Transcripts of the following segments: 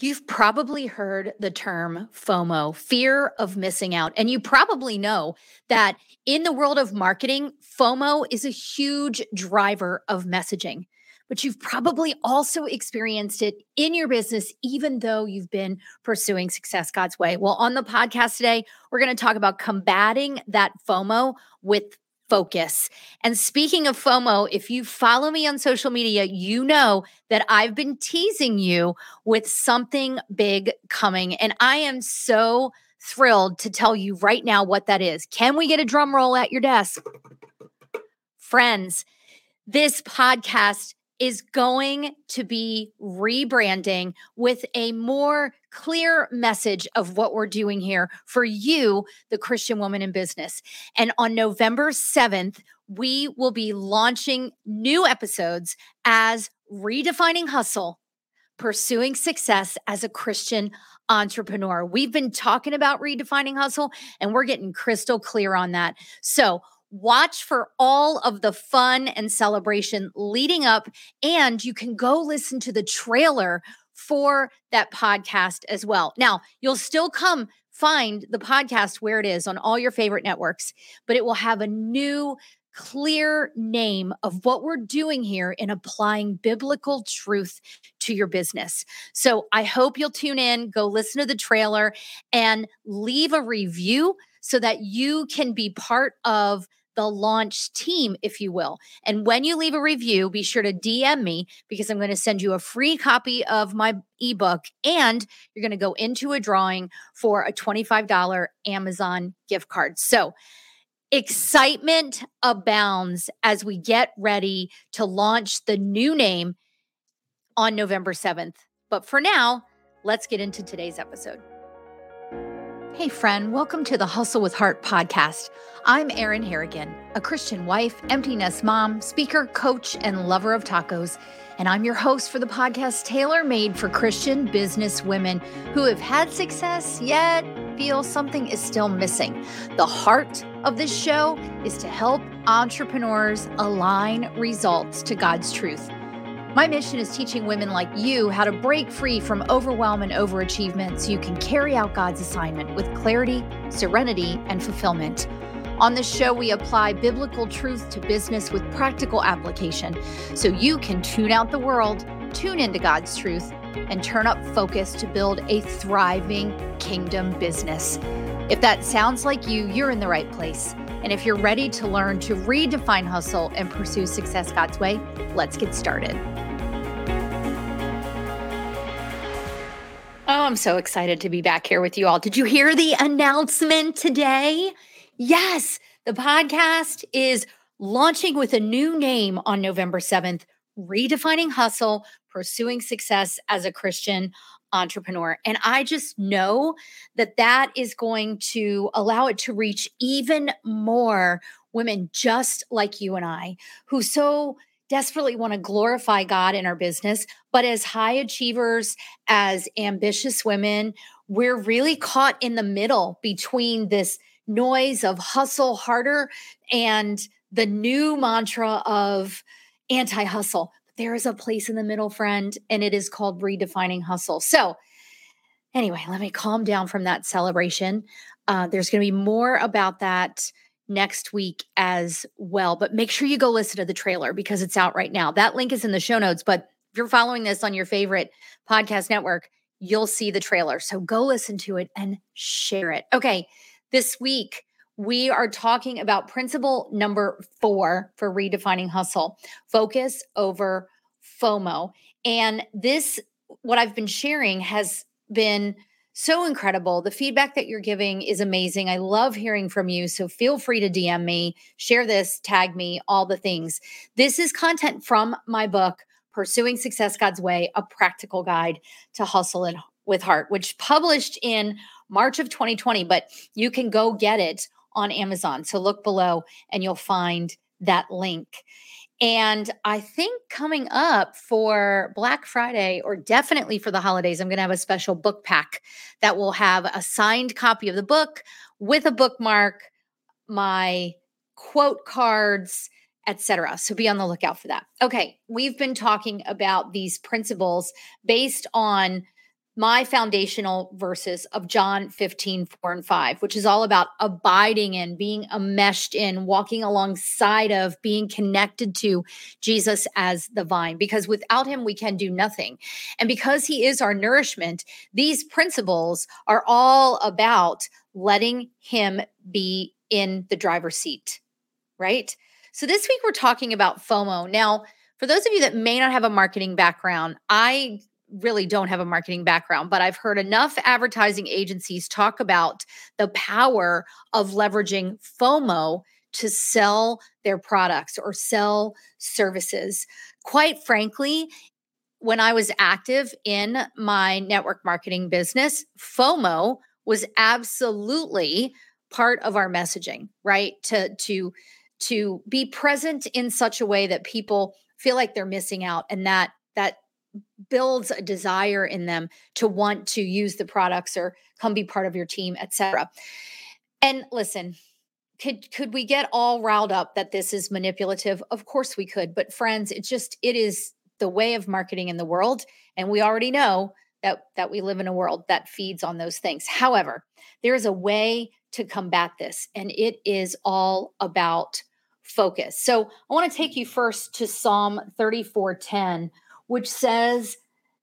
You've probably heard the term FOMO, fear of missing out. And you probably know that in the world of marketing, FOMO is a huge driver of messaging. But you've probably also experienced it in your business, even though you've been pursuing success God's way. Well, on the podcast today, we're going to talk about combating that FOMO with focus. And speaking of FOMO, if you follow me on social media, you know that I've been teasing you with something big coming. And I am so thrilled to tell you right now what that is. Can we get a drum roll at your desk? Friends, this podcast is going to be rebranding with a more clear message of what we're doing here for you, the Christian woman in business. And on November 7th, we will be launching new episodes as Redefining Hustle, Pursuing Success as a Christian Entrepreneur. We've been talking about redefining hustle and we're getting crystal clear on that. So, Watch for all of the fun and celebration leading up, and you can go listen to the trailer for that podcast as well. Now, you'll still come find the podcast where it is on all your favorite networks, but it will have a new clear name of what we're doing here in applying biblical truth to your business. So I hope you'll tune in, go listen to the trailer, and leave a review so that you can be part of the launch team, if you will. And when you leave a review, be sure to DM me because I'm going to send you a free copy of my ebook and you're going to go into a drawing for a $25 Amazon gift card. So, excitement abounds as we get ready to launch the new name on November 7th. But for now, let's get into today's episode. Hey, friend, welcome to the Hustle with Heart podcast. I'm Erin Harrigan, a Christian wife, empty nest mom, speaker, coach, and lover of tacos. And I'm your host for the podcast tailor made for Christian business women who have had success yet feel something is still missing. The heart of this show is to help entrepreneurs align results to God's truth. My mission is teaching women like you how to break free from overwhelm and overachievement so you can carry out God's assignment with clarity, serenity, and fulfillment. On this show, we apply biblical truth to business with practical application so you can tune out the world, tune into God's truth, and turn up focus to build a thriving kingdom business. If that sounds like you, you're in the right place. And if you're ready to learn to redefine hustle and pursue success God's way, let's get started. I'm so excited to be back here with you all. Did you hear the announcement today? Yes, the podcast is launching with a new name on November 7th Redefining Hustle, Pursuing Success as a Christian Entrepreneur. And I just know that that is going to allow it to reach even more women just like you and I who so desperately want to glorify God in our business, but as high achievers, as ambitious women, we're really caught in the middle between this noise of hustle harder and the new mantra of anti hustle. There is a place in the middle, friend, and it is called redefining hustle. So, anyway, let me calm down from that celebration. Uh, there's going to be more about that next week as well. But make sure you go listen to the trailer because it's out right now. That link is in the show notes. But if you're following this on your favorite podcast network, you'll see the trailer. So go listen to it and share it. Okay, this week we are talking about principle number four for redefining hustle focus over FOMO. And this, what I've been sharing, has been so incredible. The feedback that you're giving is amazing. I love hearing from you. So feel free to DM me, share this, tag me, all the things. This is content from my book, Pursuing Success God's Way, a practical guide to hustle and with heart, which published in March of 2020, but you can go get it on Amazon. So look below and you'll find that link. And I think coming up for Black Friday or definitely for the holidays, I'm going to have a special book pack that will have a signed copy of the book with a bookmark, my quote cards, etc. So be on the lookout for that. Okay, we've been talking about these principles based on my foundational verses of John 15, 4 and 5, which is all about abiding in, being enmeshed in, walking alongside of, being connected to Jesus as the vine, because without him, we can do nothing. And because he is our nourishment, these principles are all about letting him be in the driver's seat, right? So this week, we're talking about FOMO. Now, for those of you that may not have a marketing background, I really don't have a marketing background, but I've heard enough advertising agencies talk about the power of leveraging FOMO to sell their products or sell services. Quite frankly, when I was active in my network marketing business, FOMO was absolutely part of our messaging, right? To to to be present in such a way that people feel like they're missing out and that that builds a desire in them to want to use the products or come be part of your team, etc. And listen, could could we get all riled up that this is manipulative? Of course we could, but friends, it just it is the way of marketing in the world and we already know that that we live in a world that feeds on those things. However, there is a way to combat this and it is all about focus. So, I want to take you first to Psalm 34:10 which says,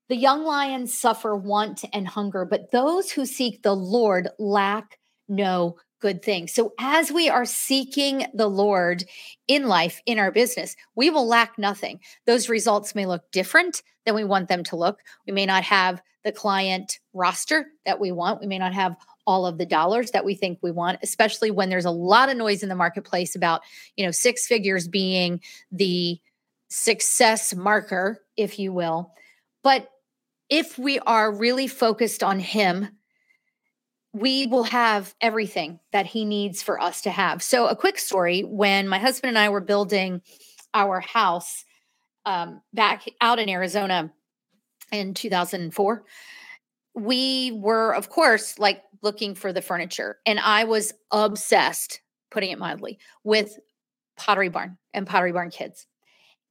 The young lions suffer want and hunger, but those who seek the Lord lack no good thing. So, as we are seeking the Lord in life, in our business, we will lack nothing. Those results may look different than we want them to look. We may not have the client roster that we want. We may not have all of the dollars that we think we want especially when there's a lot of noise in the marketplace about you know six figures being the success marker, if you will. But if we are really focused on Him, we will have everything that He needs for us to have. So, a quick story when my husband and I were building our house um, back out in Arizona in 2004, we were, of course, like looking for the furniture. And I was obsessed, putting it mildly, with Pottery Barn and Pottery Barn Kids.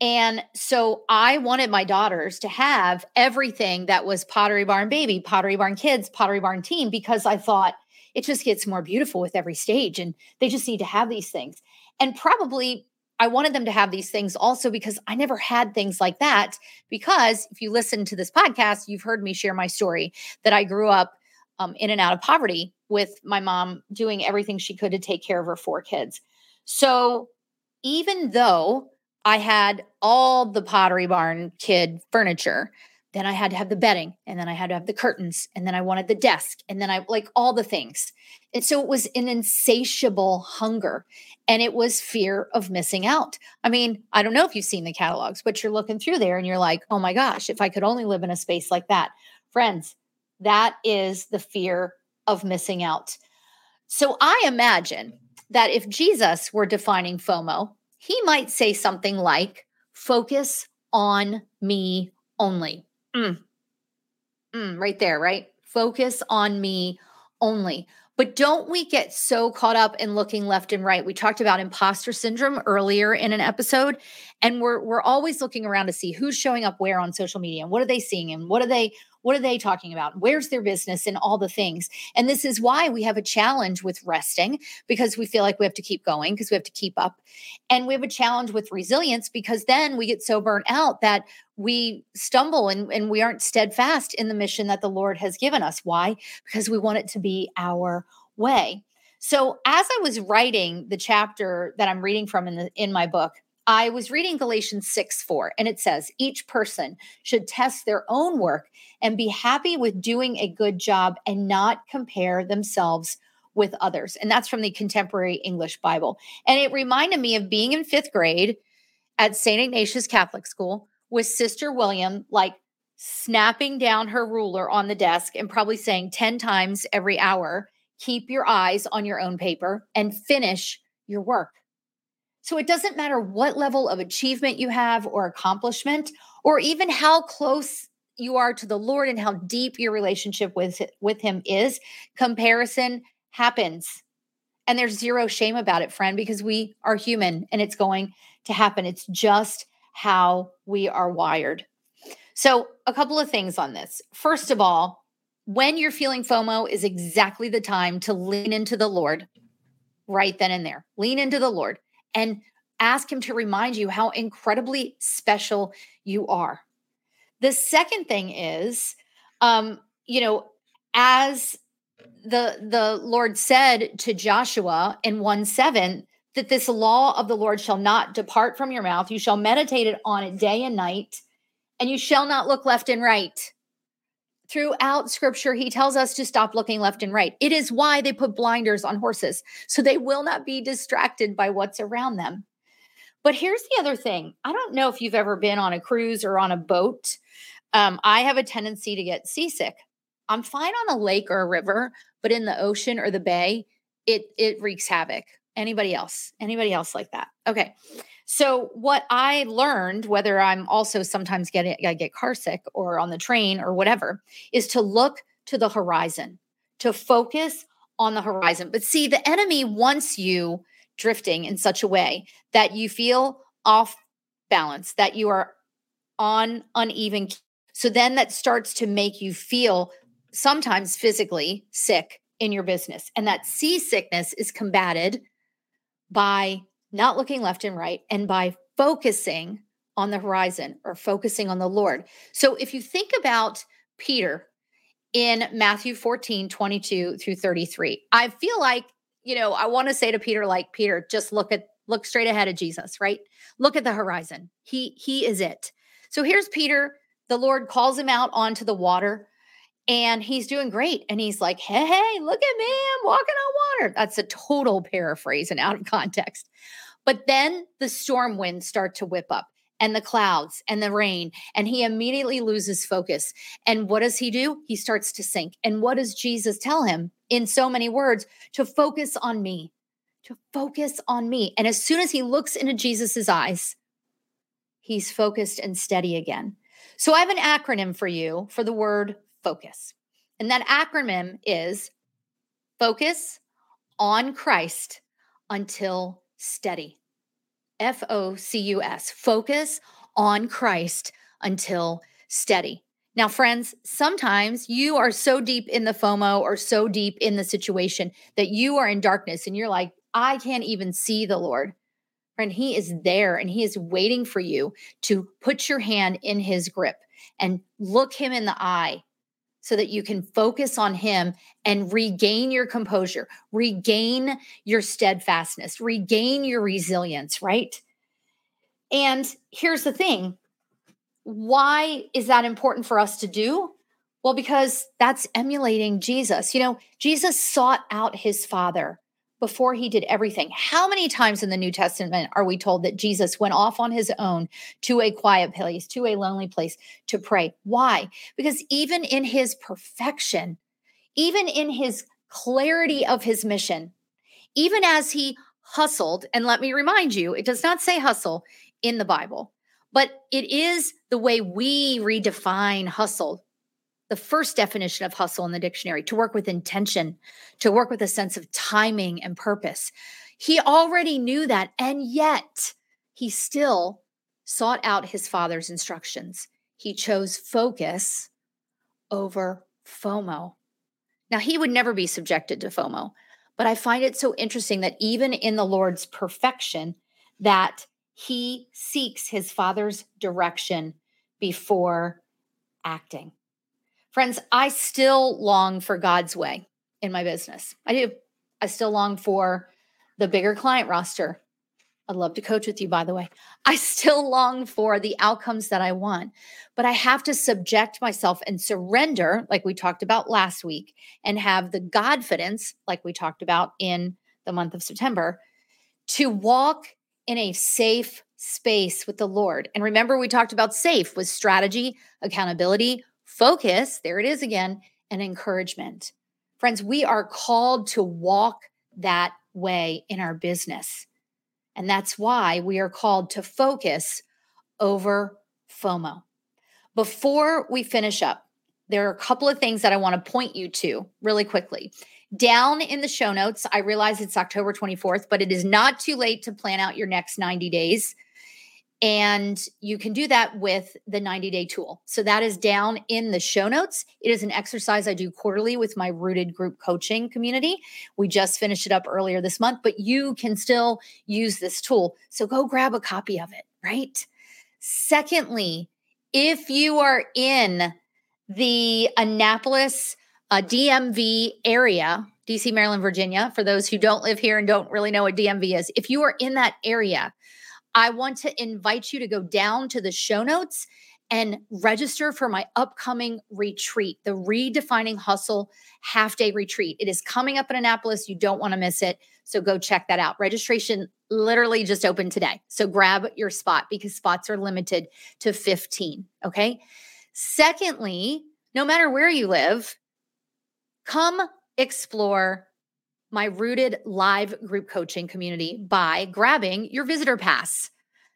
And so I wanted my daughters to have everything that was Pottery Barn Baby, Pottery Barn Kids, Pottery Barn Teen, because I thought it just gets more beautiful with every stage and they just need to have these things. And probably I wanted them to have these things also because I never had things like that. Because if you listen to this podcast, you've heard me share my story that I grew up um, in and out of poverty with my mom doing everything she could to take care of her four kids. So even though I had all the Pottery Barn kid furniture. Then I had to have the bedding, and then I had to have the curtains, and then I wanted the desk, and then I like all the things. And so it was an insatiable hunger, and it was fear of missing out. I mean, I don't know if you've seen the catalogs, but you're looking through there and you're like, oh my gosh, if I could only live in a space like that. Friends, that is the fear of missing out. So I imagine that if Jesus were defining FOMO, he might say something like, focus on me only. Mm. Mm, right there, right? Focus on me only. But don't we get so caught up in looking left and right? We talked about imposter syndrome earlier in an episode, and we're we're always looking around to see who's showing up where on social media and what are they seeing and what are they what are they talking about? Where's their business and all the things? And this is why we have a challenge with resting because we feel like we have to keep going because we have to keep up. And we have a challenge with resilience because then we get so burnt out that we stumble and, and we aren't steadfast in the mission that the Lord has given us. Why? Because we want it to be our way. So as I was writing the chapter that I'm reading from in the in my book, I was reading Galatians 6 4, and it says, each person should test their own work and be happy with doing a good job and not compare themselves with others. And that's from the Contemporary English Bible. And it reminded me of being in fifth grade at St. Ignatius Catholic School with Sister William, like snapping down her ruler on the desk and probably saying 10 times every hour, keep your eyes on your own paper and finish your work. So it doesn't matter what level of achievement you have or accomplishment, or even how close you are to the Lord and how deep your relationship with, with Him is, comparison happens. And there's zero shame about it, friend, because we are human and it's going to happen. It's just how we are wired. So, a couple of things on this. First of all, when you're feeling FOMO is exactly the time to lean into the Lord right then and there. Lean into the Lord and ask Him to remind you how incredibly special you are. The second thing is, um, you know, as the the Lord said to Joshua in 1 7, that this law of the Lord shall not depart from your mouth. You shall meditate it on it day and night, and you shall not look left and right. Throughout scripture, he tells us to stop looking left and right. It is why they put blinders on horses, so they will not be distracted by what's around them. But here's the other thing I don't know if you've ever been on a cruise or on a boat. Um, I have a tendency to get seasick. I'm fine on a lake or a river, but in the ocean or the bay, it it wreaks havoc. Anybody else? Anybody else like that? Okay. So what I learned, whether I'm also sometimes getting I get car sick or on the train or whatever, is to look to the horizon, to focus on the horizon. But see, the enemy wants you drifting in such a way that you feel off balance, that you are on uneven. So then that starts to make you feel sometimes physically sick in your business. And that seasickness is combated by not looking left and right and by focusing on the horizon or focusing on the Lord. So if you think about Peter in Matthew 14, 22 through 33, I feel like, you know, I want to say to Peter, like, Peter, just look at look straight ahead of Jesus, right? Look at the horizon. He he is it. So here's Peter. The Lord calls him out onto the water and he's doing great. And he's like, hey, hey, look at me. I'm walking on water. That's a total paraphrase and out of context. But then the storm winds start to whip up and the clouds and the rain, and he immediately loses focus. And what does he do? He starts to sink. And what does Jesus tell him in so many words? To focus on me, to focus on me. And as soon as he looks into Jesus's eyes, he's focused and steady again. So I have an acronym for you for the word focus. And that acronym is focus on Christ until steady. F O C U S. Focus on Christ until steady. Now, friends, sometimes you are so deep in the FOMO or so deep in the situation that you are in darkness and you're like, I can't even see the Lord. Friend, He is there and He is waiting for you to put your hand in His grip and look Him in the eye so that you can focus on Him and regain your composure, regain your steadfastness, regain your resilience, right? And here's the thing why is that important for us to do? Well, because that's emulating Jesus. You know, Jesus sought out his Father before he did everything. How many times in the New Testament are we told that Jesus went off on his own to a quiet place, to a lonely place to pray? Why? Because even in his perfection, even in his clarity of his mission, even as he hustled, and let me remind you, it does not say hustle in the Bible, but it is the way we redefine hustle the first definition of hustle in the dictionary to work with intention, to work with a sense of timing and purpose. He already knew that, and yet he still sought out his father's instructions. He chose focus over FOMO. Now, he would never be subjected to FOMO, but I find it so interesting that even in the Lord's perfection, that he seeks his father's direction before acting. Friends, I still long for God's way in my business. I do. I still long for the bigger client roster. I'd love to coach with you, by the way. I still long for the outcomes that I want, but I have to subject myself and surrender, like we talked about last week, and have the Godfidence, like we talked about in the month of September, to walk in a safe space with the Lord. And remember, we talked about safe with strategy, accountability, focus. There it is again, and encouragement. Friends, we are called to walk that way in our business. And that's why we are called to focus over FOMO. Before we finish up, there are a couple of things that I want to point you to really quickly. Down in the show notes, I realize it's October 24th, but it is not too late to plan out your next 90 days. And you can do that with the 90 day tool. So that is down in the show notes. It is an exercise I do quarterly with my rooted group coaching community. We just finished it up earlier this month, but you can still use this tool. So go grab a copy of it, right? Secondly, if you are in the Annapolis uh, DMV area, DC, Maryland, Virginia, for those who don't live here and don't really know what DMV is, if you are in that area, I want to invite you to go down to the show notes and register for my upcoming retreat, the Redefining Hustle half day retreat. It is coming up in Annapolis. You don't want to miss it. So go check that out. Registration literally just opened today. So grab your spot because spots are limited to 15. Okay. Secondly, no matter where you live, come explore my rooted live group coaching community by grabbing your visitor pass.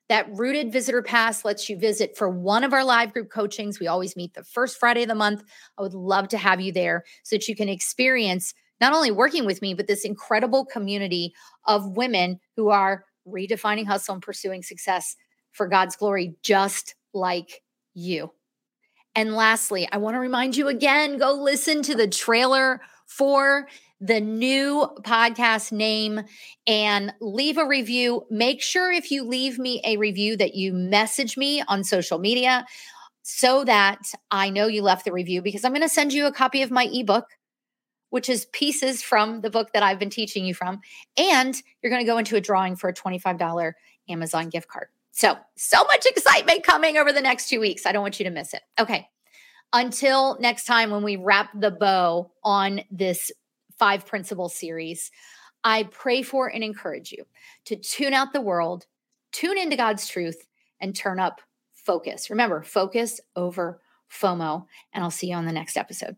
That rooted visitor pass lets you visit for one of our live group coachings. We always meet the first Friday of the month. I would love to have you there so that you can experience not only working with me, but this incredible community of women who are redefining hustle and pursuing success for God's glory, just like you. And lastly, I want to remind you again go listen to the trailer for the new podcast name and leave a review. Make sure if you leave me a review that you message me on social media so that I know you left the review because I'm going to send you a copy of my ebook which is pieces from the book that I've been teaching you from and you're going to go into a drawing for a $25 Amazon gift card. So, so much excitement coming over the next 2 weeks. I don't want you to miss it. Okay. Until next time when we wrap the bow on this five principle series, I pray for and encourage you to tune out the world, tune into God's truth, and turn up focus. Remember, focus over FOMO. And I'll see you on the next episode.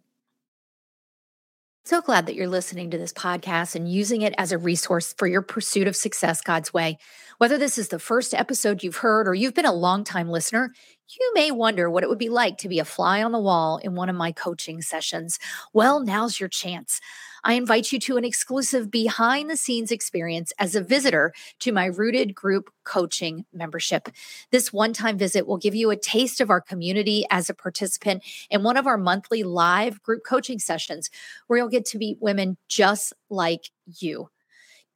So glad that you're listening to this podcast and using it as a resource for your pursuit of success God's way. Whether this is the first episode you've heard or you've been a longtime listener, you may wonder what it would be like to be a fly on the wall in one of my coaching sessions. Well, now's your chance. I invite you to an exclusive behind the scenes experience as a visitor to my Rooted Group Coaching membership. This one time visit will give you a taste of our community as a participant in one of our monthly live group coaching sessions where you'll get to meet women just like you.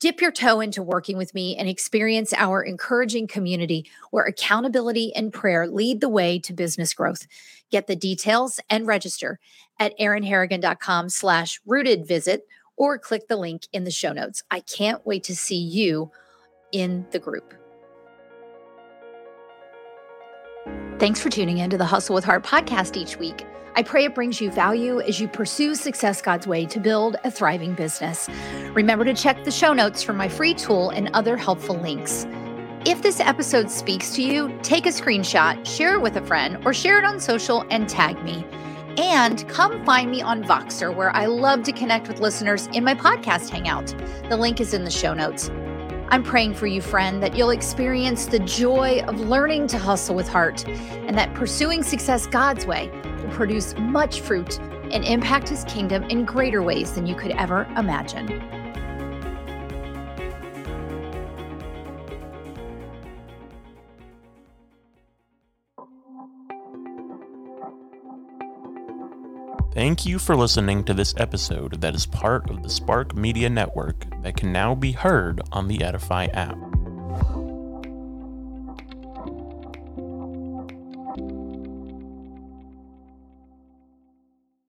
Dip your toe into working with me and experience our encouraging community where accountability and prayer lead the way to business growth. Get the details and register at erinharrigan.com slash rooted visit or click the link in the show notes. I can't wait to see you in the group. Thanks for tuning in to the Hustle with Heart podcast each week. I pray it brings you value as you pursue success God's way to build a thriving business. Remember to check the show notes for my free tool and other helpful links. If this episode speaks to you, take a screenshot, share it with a friend, or share it on social and tag me. And come find me on Voxer, where I love to connect with listeners in my podcast hangout. The link is in the show notes. I'm praying for you, friend, that you'll experience the joy of learning to hustle with heart and that pursuing success God's way produce much fruit and impact his kingdom in greater ways than you could ever imagine. Thank you for listening to this episode that is part of the Spark Media Network that can now be heard on the Edify app.